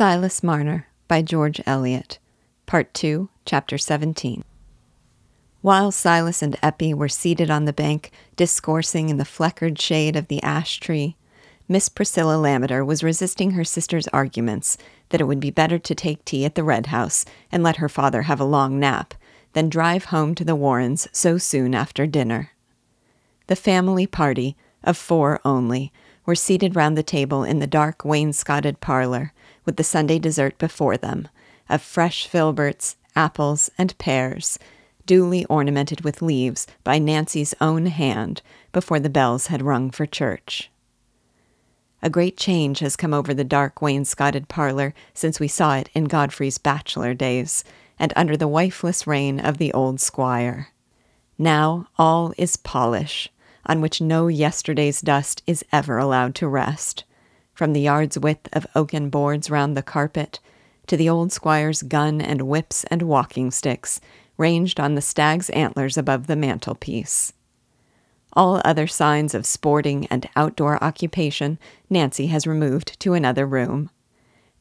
Silas Marner by George Eliot. Part 2, Chapter 17. While Silas and Eppie were seated on the bank, discoursing in the fleckered shade of the ash tree, Miss Priscilla Lammeter was resisting her sister's arguments that it would be better to take tea at the Red House and let her father have a long nap than drive home to the Warrens so soon after dinner. The family party, of four only, were seated round the table in the dark wainscoted parlor, with the Sunday dessert before them, of fresh filberts, apples, and pears, duly ornamented with leaves by Nancy's own hand before the bells had rung for church. A great change has come over the dark wainscoted parlor since we saw it in Godfrey's bachelor days, and under the wifeless reign of the old squire. Now all is polish, on which no yesterday's dust is ever allowed to rest, from the yard's width of oaken boards round the carpet to the old squire's gun and whips and walking sticks ranged on the stag's antlers above the mantelpiece. All other signs of sporting and outdoor occupation Nancy has removed to another room.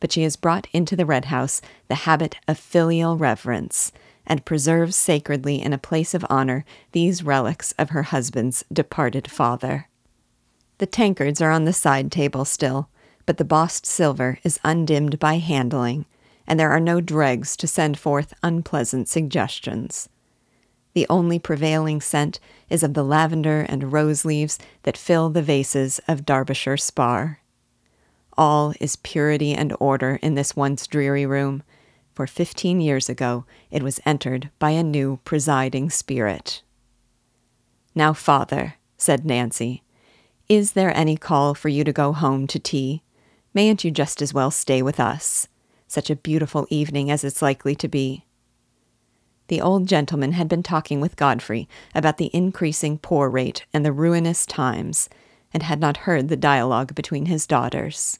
But she has brought into the Red House the habit of filial reverence and preserves sacredly in a place of honor these relics of her husband's departed father. The tankards are on the side table still, but the bossed silver is undimmed by handling, and there are no dregs to send forth unpleasant suggestions. The only prevailing scent is of the lavender and rose leaves that fill the vases of Derbyshire spar. All is purity and order in this once dreary room, for fifteen years ago it was entered by a new presiding spirit. Now, father, said Nancy, is there any call for you to go home to tea? Mayn't you just as well stay with us? Such a beautiful evening as it's likely to be. The old gentleman had been talking with Godfrey about the increasing poor rate and the ruinous times, and had not heard the dialogue between his daughters.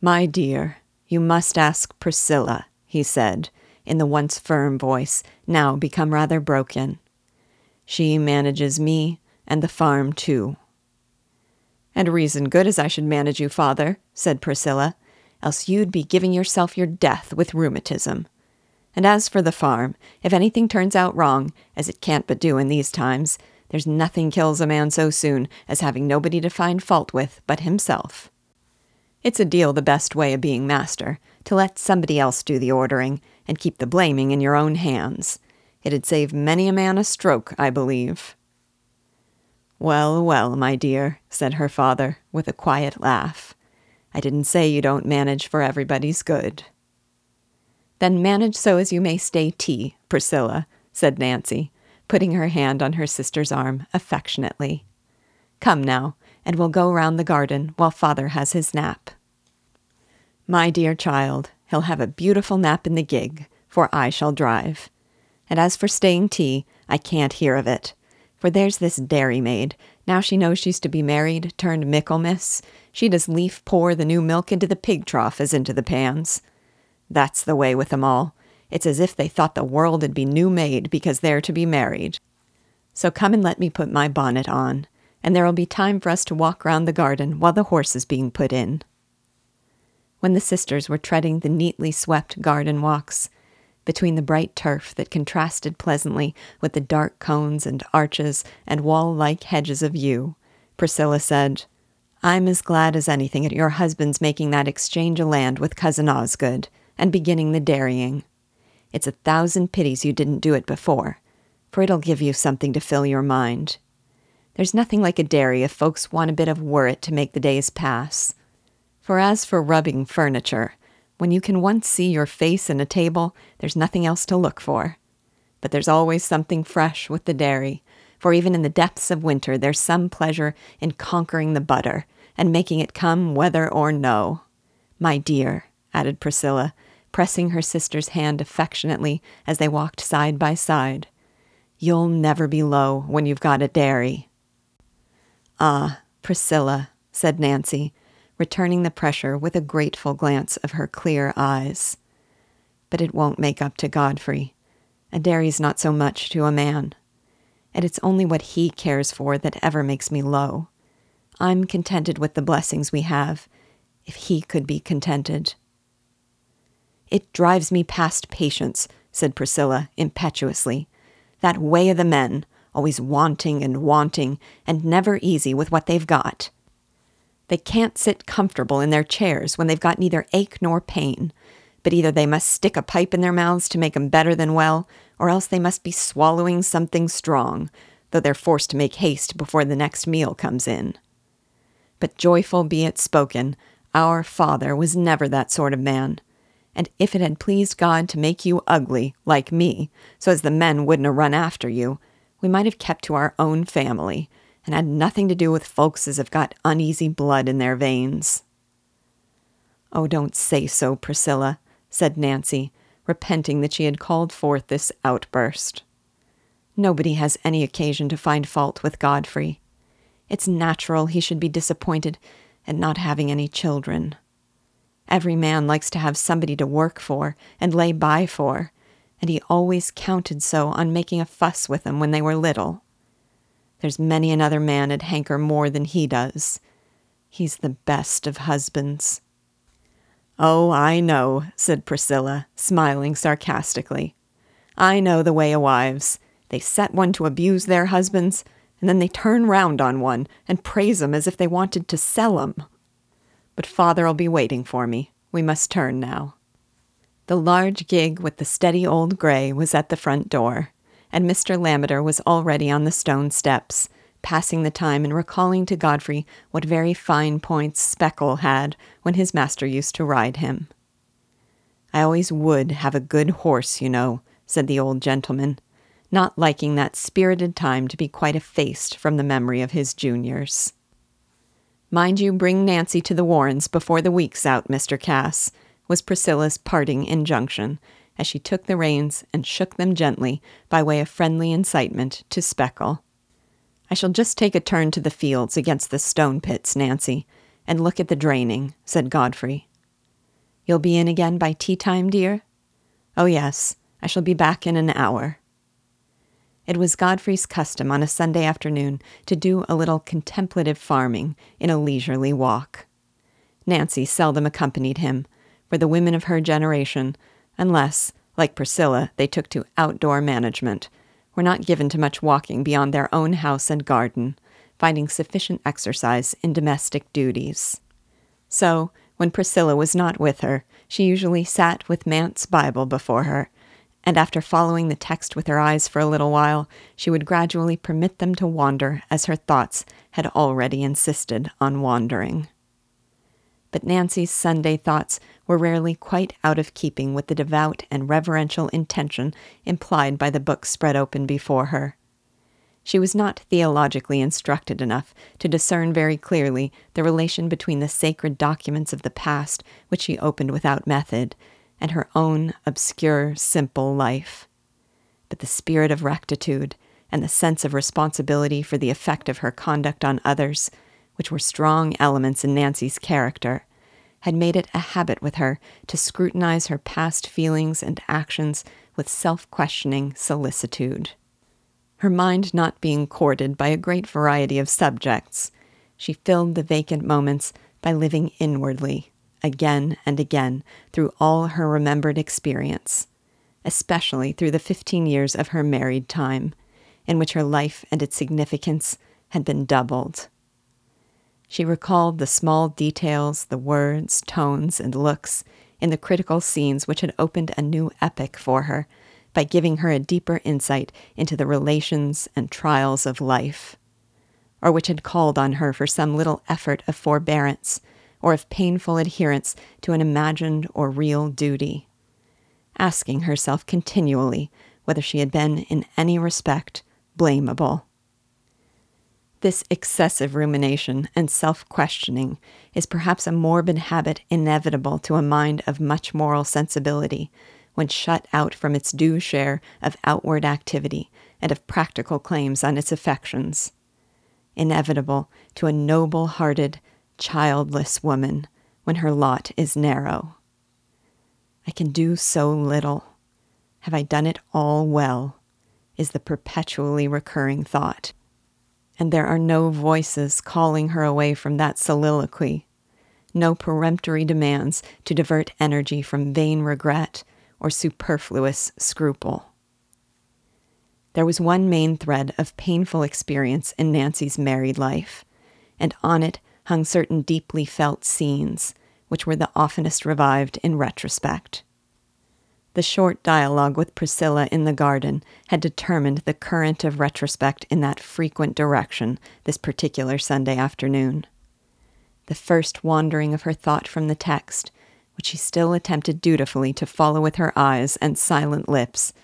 My dear, you must ask Priscilla, he said, in the once firm voice, now become rather broken. She manages me and the farm too. And reason good as I should manage you, father, said Priscilla, else you'd be giving yourself your death with rheumatism. And as for the farm, if anything turns out wrong, as it can't but do in these times, there's nothing kills a man so soon as having nobody to find fault with but himself. It's a deal the best way of being master, to let somebody else do the ordering, and keep the blaming in your own hands. It'd save many a man a stroke, I believe. Well, well, my dear, said her father, with a quiet laugh. I didn't say you don't manage for everybody's good. Then manage so as you may stay tea, Priscilla, said Nancy, putting her hand on her sister's arm affectionately. Come now, and we'll go round the garden while father has his nap. My dear child, he'll have a beautiful nap in the gig, for I shall drive. And as for staying tea, I can't hear of it. For there's this dairymaid. Now she knows she's to be married, turned Michaelmas, she'd as lief pour the new milk into the pig trough as into the pans. That's the way with them all. It's as if they thought the world'd be new made because they're to be married. So come and let me put my bonnet on, and there'll be time for us to walk round the garden while the horse is being put in. When the sisters were treading the neatly swept garden walks, between the bright turf that contrasted pleasantly with the dark cones and arches and wall like hedges of yew, Priscilla said, I'm as glad as anything at your husband's making that exchange of land with Cousin Osgood and beginning the dairying. It's a thousand pities you didn't do it before, for it'll give you something to fill your mind. There's nothing like a dairy if folks want a bit of worrit to make the days pass. For as for rubbing furniture, when you can once see your face in a table, there's nothing else to look for. But there's always something fresh with the dairy, for even in the depths of winter there's some pleasure in conquering the butter and making it come whether or no. My dear, added Priscilla, pressing her sister's hand affectionately as they walked side by side, you'll never be low when you've got a dairy. Ah, Priscilla, said Nancy, returning the pressure with a grateful glance of her clear eyes. But it won't make up to Godfrey. A dairy's not so much to a man. And it's only what he cares for that ever makes me low. I'm contented with the blessings we have, if he could be contented. It drives me past patience, said Priscilla impetuously. That way of the men, always wanting and wanting, and never easy with what they've got. They can't sit comfortable in their chairs when they've got neither ache nor pain, but either they must stick a pipe in their mouths to make 'em better than well, or else they must be swallowing something strong, though they're forced to make haste before the next meal comes in. But joyful be it spoken, our father was never that sort of man. And if it had pleased God to make you ugly, like me, so as the men wouldn't a run after you, we might have kept to our own family, and had nothing to do with folks as have got uneasy blood in their veins. Oh, don't say so, Priscilla, said Nancy, repenting that she had called forth this outburst. Nobody has any occasion to find fault with Godfrey. It's natural he should be disappointed at not having any children. Every man likes to have somebody to work for and lay by for, and he always counted so on making a fuss with them when they were little. There's many another man 'd hanker more than he does. He's the best of husbands. Oh, I know, said Priscilla, smiling sarcastically. I know the way o' wives. They set one to abuse their husbands, and then they turn round on one and praise 'em as if they wanted to sell 'em. But father'll be waiting for me. We must turn now. The large gig with the steady old gray was at the front door, and Mr. Lammeter was already on the stone steps, passing the time and recalling to Godfrey what very fine points Speckle had when his master used to ride him. I always would have a good horse, you know, said the old gentleman, not liking that spirited time to be quite effaced from the memory of his juniors. Mind you bring Nancy to the Warrens before the week's out, Mr. Cass, was Priscilla's parting injunction, as she took the reins and shook them gently by way of friendly incitement to Speckle. I shall just take a turn to the fields against the stone pits, Nancy, and look at the draining, said Godfrey. You'll be in again by tea time, dear? Oh, yes, I shall be back in an hour. It was Godfrey's custom on a Sunday afternoon to do a little contemplative farming in a leisurely walk. Nancy seldom accompanied him, for the women of her generation, unless, like Priscilla, they took to outdoor management, were not given to much walking beyond their own house and garden, finding sufficient exercise in domestic duties. So, when Priscilla was not with her, she usually sat with Mant's Bible before her, and after following the text with her eyes for a little while, she would gradually permit them to wander as her thoughts had already insisted on wandering. But Nancy's Sunday thoughts were rarely quite out of keeping with the devout and reverential intention implied by the book spread open before her. She was not theologically instructed enough to discern very clearly the relation between the sacred documents of the past, which she opened without method, and her own obscure, simple life. But the spirit of rectitude and the sense of responsibility for the effect of her conduct on others, which were strong elements in Nancy's character, had made it a habit with her to scrutinize her past feelings and actions with self questioning solicitude. Her mind not being courted by a great variety of subjects, she filled the vacant moments by living inwardly, again and again, through all her remembered experience, especially through the fifteen years of her married time, in which her life and its significance had been doubled. She recalled the small details, the words, tones, and looks in the critical scenes which had opened a new epoch for her by giving her a deeper insight into the relations and trials of life, or which had called on her for some little effort of forbearance or of painful adherence to an imagined or real duty, asking herself continually whether she had been in any respect blamable. This excessive rumination and self questioning is perhaps a morbid habit inevitable to a mind of much moral sensibility when shut out from its due share of outward activity and of practical claims on its affections. Inevitable to a noble hearted, childless woman when her lot is narrow. I can do so little. Have I done it all well? is the perpetually recurring thought and there are no voices calling her away from that soliloquy, no peremptory demands to divert energy from vain regret or superfluous scruple. There was one main thread of painful experience in Nancy's married life, and on it hung certain deeply felt scenes, which were the oftenest revived in retrospect. The short dialogue with Priscilla in the garden had determined the current of retrospect in that frequent direction this particular Sunday afternoon. The first wandering of her thought from the text, which she still attempted dutifully to follow with her eyes and silent lips,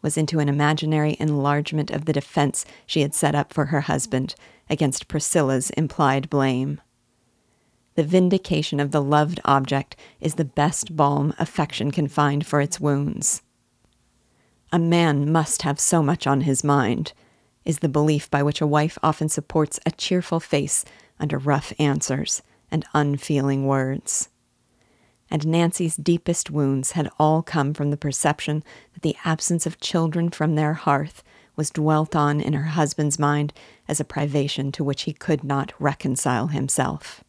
was into an imaginary enlargement of the defense she had set up for her husband against Priscilla's implied blame. The vindication of the loved object is the best balm affection can find for its wounds. A man must have so much on his mind, is the belief by which a wife often supports a cheerful face under rough answers and unfeeling words. And Nancy's deepest wounds had all come from the perception that the absence of children from their hearth was dwelt on in her husband's mind as a privation to which he could not reconcile himself.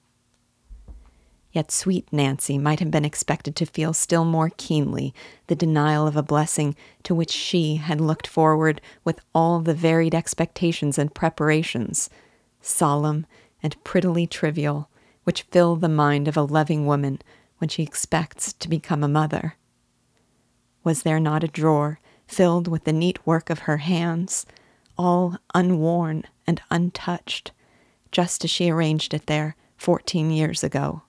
Yet sweet Nancy might have been expected to feel still more keenly the denial of a blessing to which she had looked forward with all the varied expectations and preparations, solemn and prettily trivial, which fill the mind of a loving woman when she expects to become a mother. Was there not a drawer filled with the neat work of her hands, all unworn and untouched, just as she arranged it there fourteen years ago?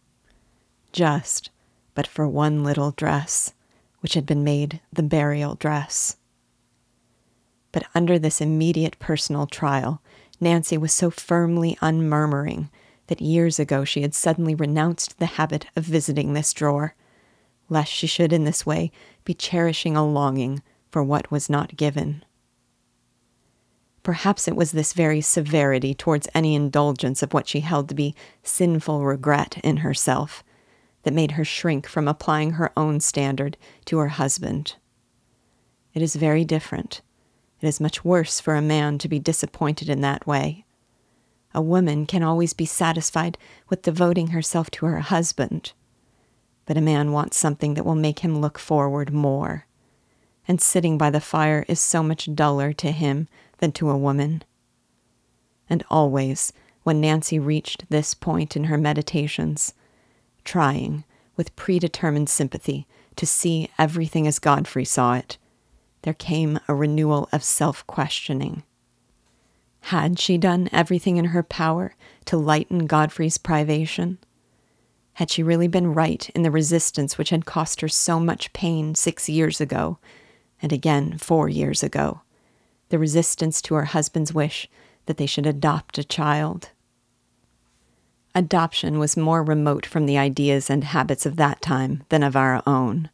Just but for one little dress, which had been made the burial dress. But under this immediate personal trial, Nancy was so firmly unmurmuring that years ago she had suddenly renounced the habit of visiting this drawer, lest she should in this way be cherishing a longing for what was not given. Perhaps it was this very severity towards any indulgence of what she held to be sinful regret in herself that made her shrink from applying her own standard to her husband. It is very different. It is much worse for a man to be disappointed in that way. A woman can always be satisfied with devoting herself to her husband, but a man wants something that will make him look forward more. And sitting by the fire is so much duller to him than to a woman. And always, when Nancy reached this point in her meditations, trying, with predetermined sympathy, to see everything as Godfrey saw it, there came a renewal of self questioning. Had she done everything in her power to lighten Godfrey's privation? Had she really been right in the resistance which had cost her so much pain six years ago, and again four years ago? The resistance to her husband's wish that they should adopt a child. Adoption was more remote from the ideas and habits of that time than of our own.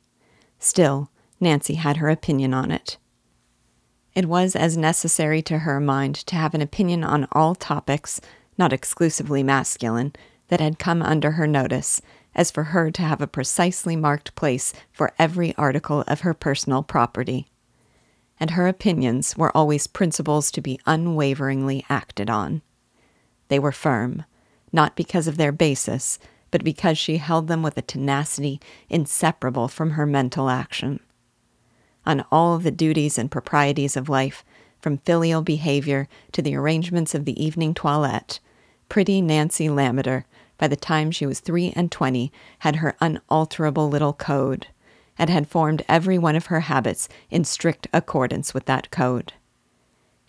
Still, Nancy had her opinion on it. It was as necessary to her mind to have an opinion on all topics, not exclusively masculine, that had come under her notice, as for her to have a precisely marked place for every article of her personal property. And her opinions were always principles to be unwaveringly acted on. They were firm, not because of their basis, but because she held them with a tenacity inseparable from her mental action. On all the duties and proprieties of life, from filial behavior to the arrangements of the evening toilette, pretty Nancy Lammeter, by the time she was three and twenty, had her unalterable little code, and had formed every one of her habits in strict accordance with that code.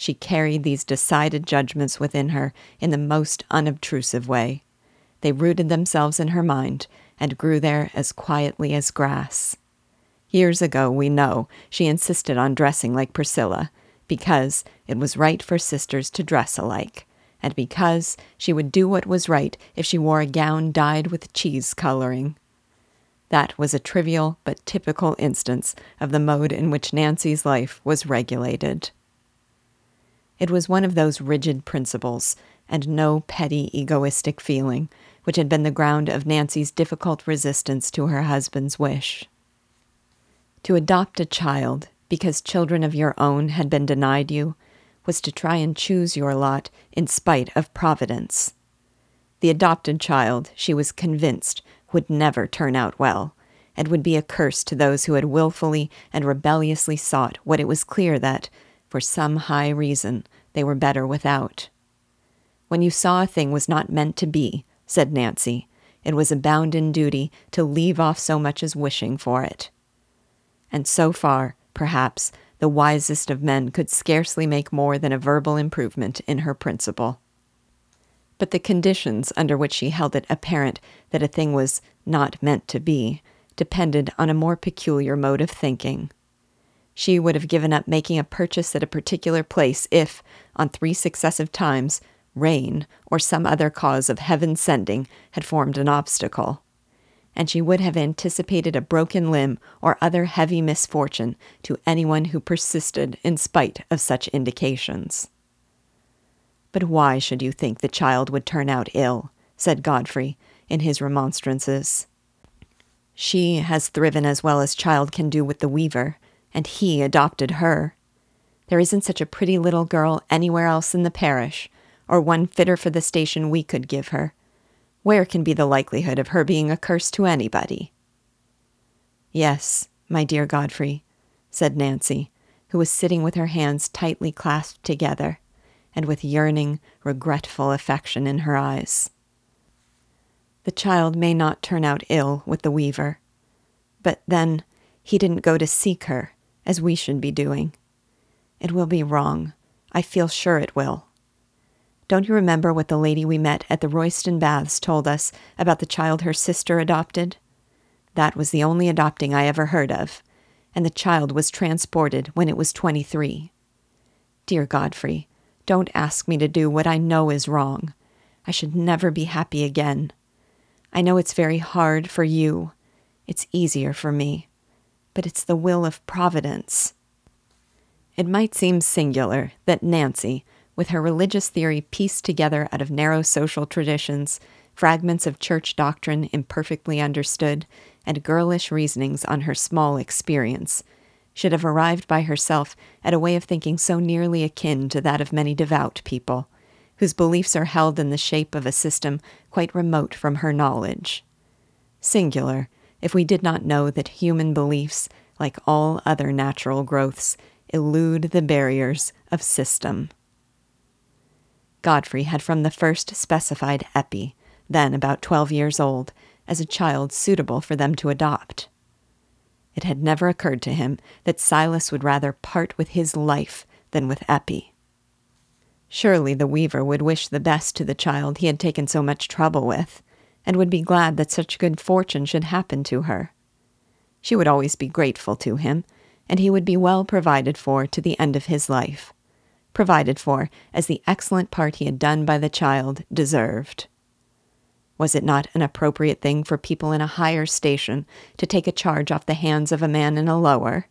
She carried these decided judgments within her in the most unobtrusive way. They rooted themselves in her mind and grew there as quietly as grass. Years ago, we know, she insisted on dressing like Priscilla, because it was right for sisters to dress alike, and because she would do what was right if she wore a gown dyed with cheese coloring. That was a trivial but typical instance of the mode in which Nancy's life was regulated. It was one of those rigid principles, and no petty egoistic feeling, which had been the ground of Nancy's difficult resistance to her husband's wish. To adopt a child, because children of your own had been denied you, was to try and choose your lot in spite of Providence. The adopted child, she was convinced, would never turn out well, and would be a curse to those who had wilfully and rebelliously sought what it was clear that, for some high reason, they were better without. When you saw a thing was not meant to be, said Nancy, it was a bounden duty to leave off so much as wishing for it. And so far, perhaps, the wisest of men could scarcely make more than a verbal improvement in her principle. But the conditions under which she held it apparent that a thing was not meant to be depended on a more peculiar mode of thinking. She would have given up making a purchase at a particular place if, on three successive times, rain, or some other cause of heaven sending had formed an obstacle. And she would have anticipated a broken limb or other heavy misfortune to anyone who persisted in spite of such indications. But why should you think the child would turn out ill? said Godfrey in his remonstrances. She has thriven as well as child can do with the weaver, and he adopted her. There isn't such a pretty little girl anywhere else in the parish, or one fitter for the station we could give her. Where can be the likelihood of her being a curse to anybody? Yes, my dear Godfrey, said Nancy, who was sitting with her hands tightly clasped together, and with yearning, regretful affection in her eyes. The child may not turn out ill with the weaver, but then he didn't go to seek her, as we should be doing. It will be wrong. I feel sure it will. Don't you remember what the lady we met at the Royston Baths told us about the child her sister adopted? That was the only adopting I ever heard of, and the child was transported when it was 23. Dear Godfrey, don't ask me to do what I know is wrong. I should never be happy again. I know it's very hard for you. It's easier for me. But it's the will of Providence. It might seem singular that Nancy, with her religious theory pieced together out of narrow social traditions, fragments of church doctrine imperfectly understood, and girlish reasonings on her small experience, should have arrived by herself at a way of thinking so nearly akin to that of many devout people, whose beliefs are held in the shape of a system quite remote from her knowledge. Singular, if we did not know that human beliefs, like all other natural growths, elude the barriers of system. Godfrey had from the first specified Eppie, then about twelve years old, as a child suitable for them to adopt. It had never occurred to him that Silas would rather part with his life than with Eppie. Surely the weaver would wish the best to the child he had taken so much trouble with, and would be glad that such good fortune should happen to her. She would always be grateful to him, and he would be well provided for to the end of his life provided for as the excellent part he had done by the child deserved. Was it not an appropriate thing for people in a higher station to take a charge off the hands of a man in a lower?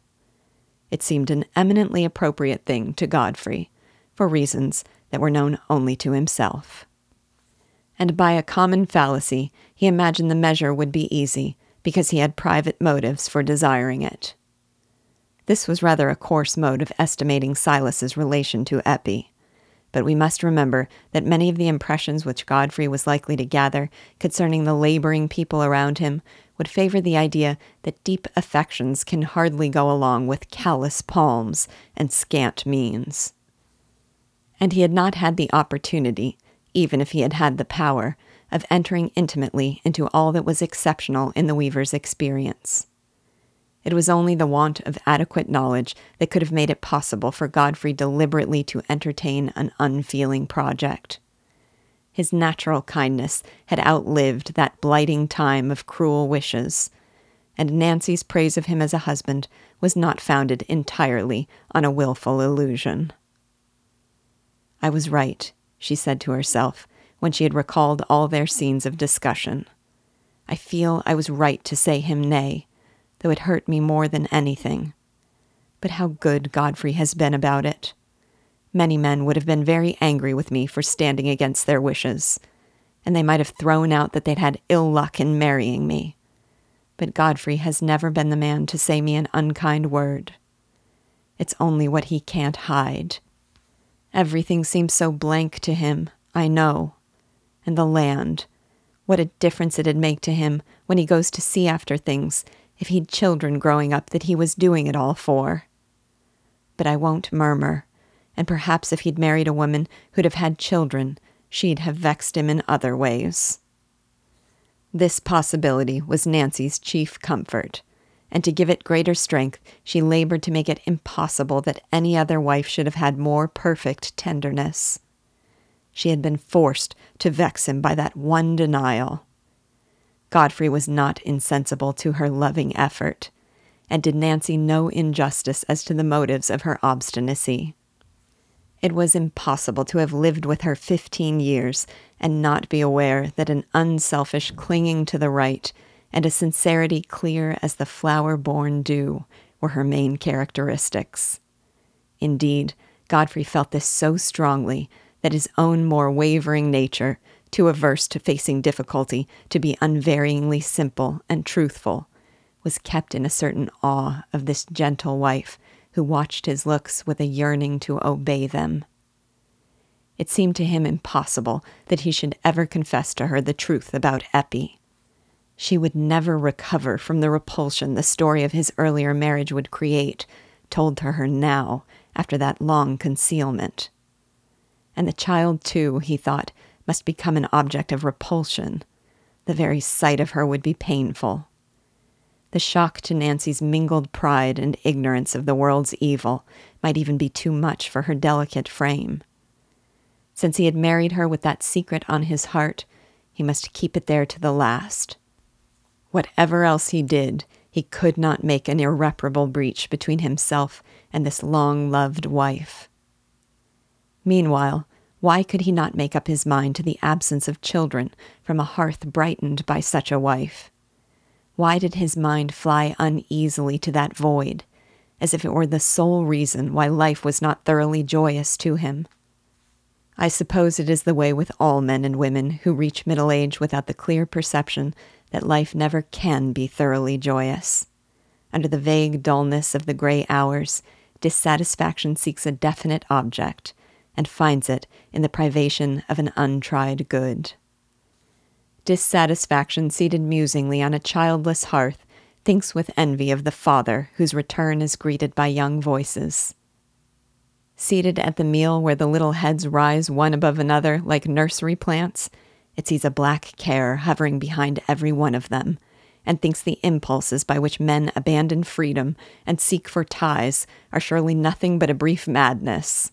It seemed an eminently appropriate thing to Godfrey, for reasons that were known only to himself. And by a common fallacy, he imagined the measure would be easy, because he had private motives for desiring it. This was rather a coarse mode of estimating Silas's relation to Eppie. But we must remember that many of the impressions which Godfrey was likely to gather concerning the laboring people around him would favor the idea that deep affections can hardly go along with callous palms and scant means. And he had not had the opportunity, even if he had had the power, of entering intimately into all that was exceptional in the weaver's experience. It was only the want of adequate knowledge that could have made it possible for Godfrey deliberately to entertain an unfeeling project. His natural kindness had outlived that blighting time of cruel wishes, and Nancy's praise of him as a husband was not founded entirely on a wilful illusion. I was right, she said to herself when she had recalled all their scenes of discussion. I feel I was right to say him nay though it hurt me more than anything. But how good Godfrey has been about it. Many men would have been very angry with me for standing against their wishes, and they might have thrown out that they'd had ill luck in marrying me. But Godfrey has never been the man to say me an unkind word. It's only what he can't hide. Everything seems so blank to him, I know. And the land, What a difference it'd make to him when he goes to see after things if he'd children growing up that he was doing it all for. But I won't murmur, and perhaps if he'd married a woman who'd have had children, she'd have vexed him in other ways. This possibility was Nancy's chief comfort, and to give it greater strength, she labored to make it impossible that any other wife should have had more perfect tenderness. She had been forced to vex him by that one denial. Godfrey was not insensible to her loving effort, and did Nancy no injustice as to the motives of her obstinacy. It was impossible to have lived with her fifteen years and not be aware that an unselfish clinging to the right and a sincerity clear as the flower born dew were her main characteristics. Indeed, Godfrey felt this so strongly that his own more wavering nature, too averse to facing difficulty to be unvaryingly simple and truthful, was kept in a certain awe of this gentle wife who watched his looks with a yearning to obey them. It seemed to him impossible that he should ever confess to her the truth about Eppie. She would never recover from the repulsion the story of his earlier marriage would create, told to her now, after that long concealment. And the child, too, he thought, must become an object of repulsion. The very sight of her would be painful. The shock to Nancy's mingled pride and ignorance of the world's evil might even be too much for her delicate frame. Since he had married her with that secret on his heart, he must keep it there to the last. Whatever else he did, he could not make an irreparable breach between himself and this long loved wife. Meanwhile, why could he not make up his mind to the absence of children from a hearth brightened by such a wife? Why did his mind fly uneasily to that void, as if it were the sole reason why life was not thoroughly joyous to him? I suppose it is the way with all men and women who reach middle age without the clear perception that life never can be thoroughly joyous. Under the vague dullness of the gray hours, dissatisfaction seeks a definite object and finds it in the privation of an untried good. Dissatisfaction, seated musingly on a childless hearth, thinks with envy of the father whose return is greeted by young voices seated at the meal where the little heads rise one above another like nursery plants, it sees a black care hovering behind every one of them, and thinks the impulses by which men abandon freedom and seek for ties are surely nothing but a brief madness.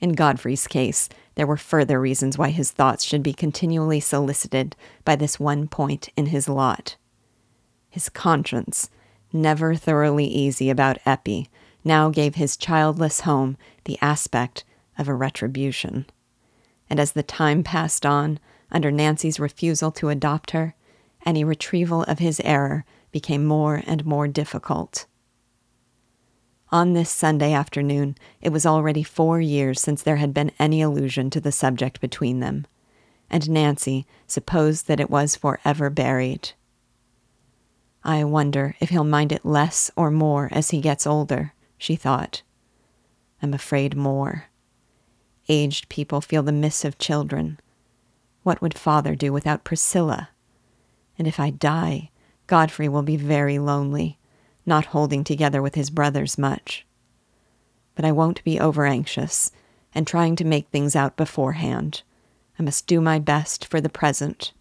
In Godfrey's case, there were further reasons why his thoughts should be continually solicited by this one point in his lot. His conscience, never thoroughly easy about Eppie, now gave his childless home the aspect of a retribution. And as the time passed on, under Nancy's refusal to adopt her, any retrieval of his error became more and more difficult. On this Sunday afternoon, it was already four years since there had been any allusion to the subject between them, and Nancy supposed that it was forever buried. I wonder if he'll mind it less or more as he gets older she thought. I'm afraid more. Aged people feel the miss of children. What would father do without Priscilla? And if I die, Godfrey will be very lonely, not holding together with his brothers much. But I won't be over anxious and trying to make things out beforehand. I must do my best for the present.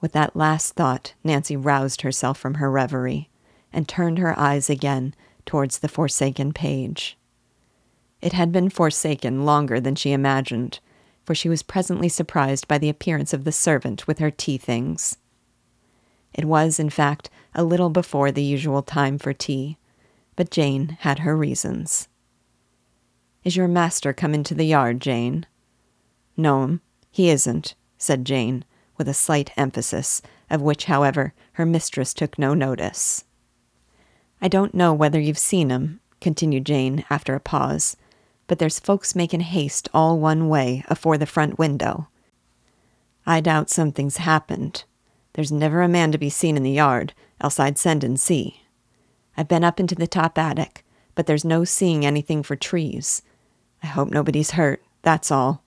With that last thought, Nancy roused herself from her reverie and turned her eyes again towards the forsaken page. It had been forsaken longer than she imagined, for she was presently surprised by the appearance of the servant with her tea things. It was, in fact, a little before the usual time for tea, but Jane had her reasons. Is your master come into the yard, Jane? No'm, he isn't, said Jane, with a slight emphasis, of which, however, her mistress took no notice. I don't know whether you've seen him, continued Jane after a pause, but there's folks making haste all one way afore the front window. I doubt something's happened. There's never a man to be seen in the yard, else I'd send and see. I've been up into the top attic, but there's no seeing anything for trees. I hope nobody's hurt, that's all.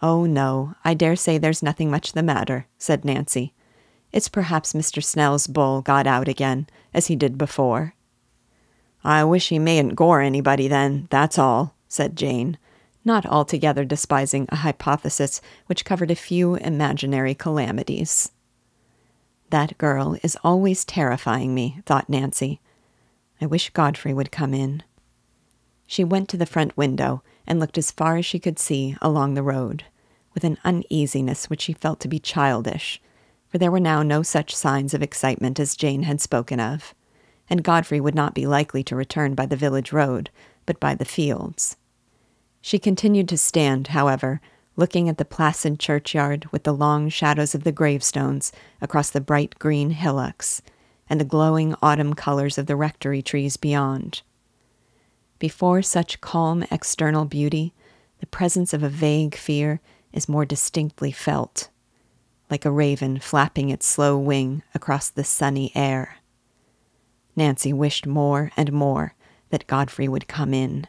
Oh, no, I dare say there's nothing much the matter, said Nancy. It's perhaps Mr. Snell's bull got out again, as he did before. I wish he mayn't gore anybody then, that's all, said Jane, not altogether despising a hypothesis which covered a few imaginary calamities. That girl is always terrifying me, thought Nancy. I wish Godfrey would come in. She went to the front window and looked as far as she could see along the road, with an uneasiness which she felt to be childish, for there were now no such signs of excitement as Jane had spoken of and Godfrey would not be likely to return by the village road, but by the fields. She continued to stand, however, looking at the placid churchyard with the long shadows of the gravestones across the bright green hillocks, and the glowing autumn colors of the rectory trees beyond. Before such calm external beauty, the presence of a vague fear is more distinctly felt, like a raven flapping its slow wing across the sunny air. Nancy wished more and more that Godfrey would come in.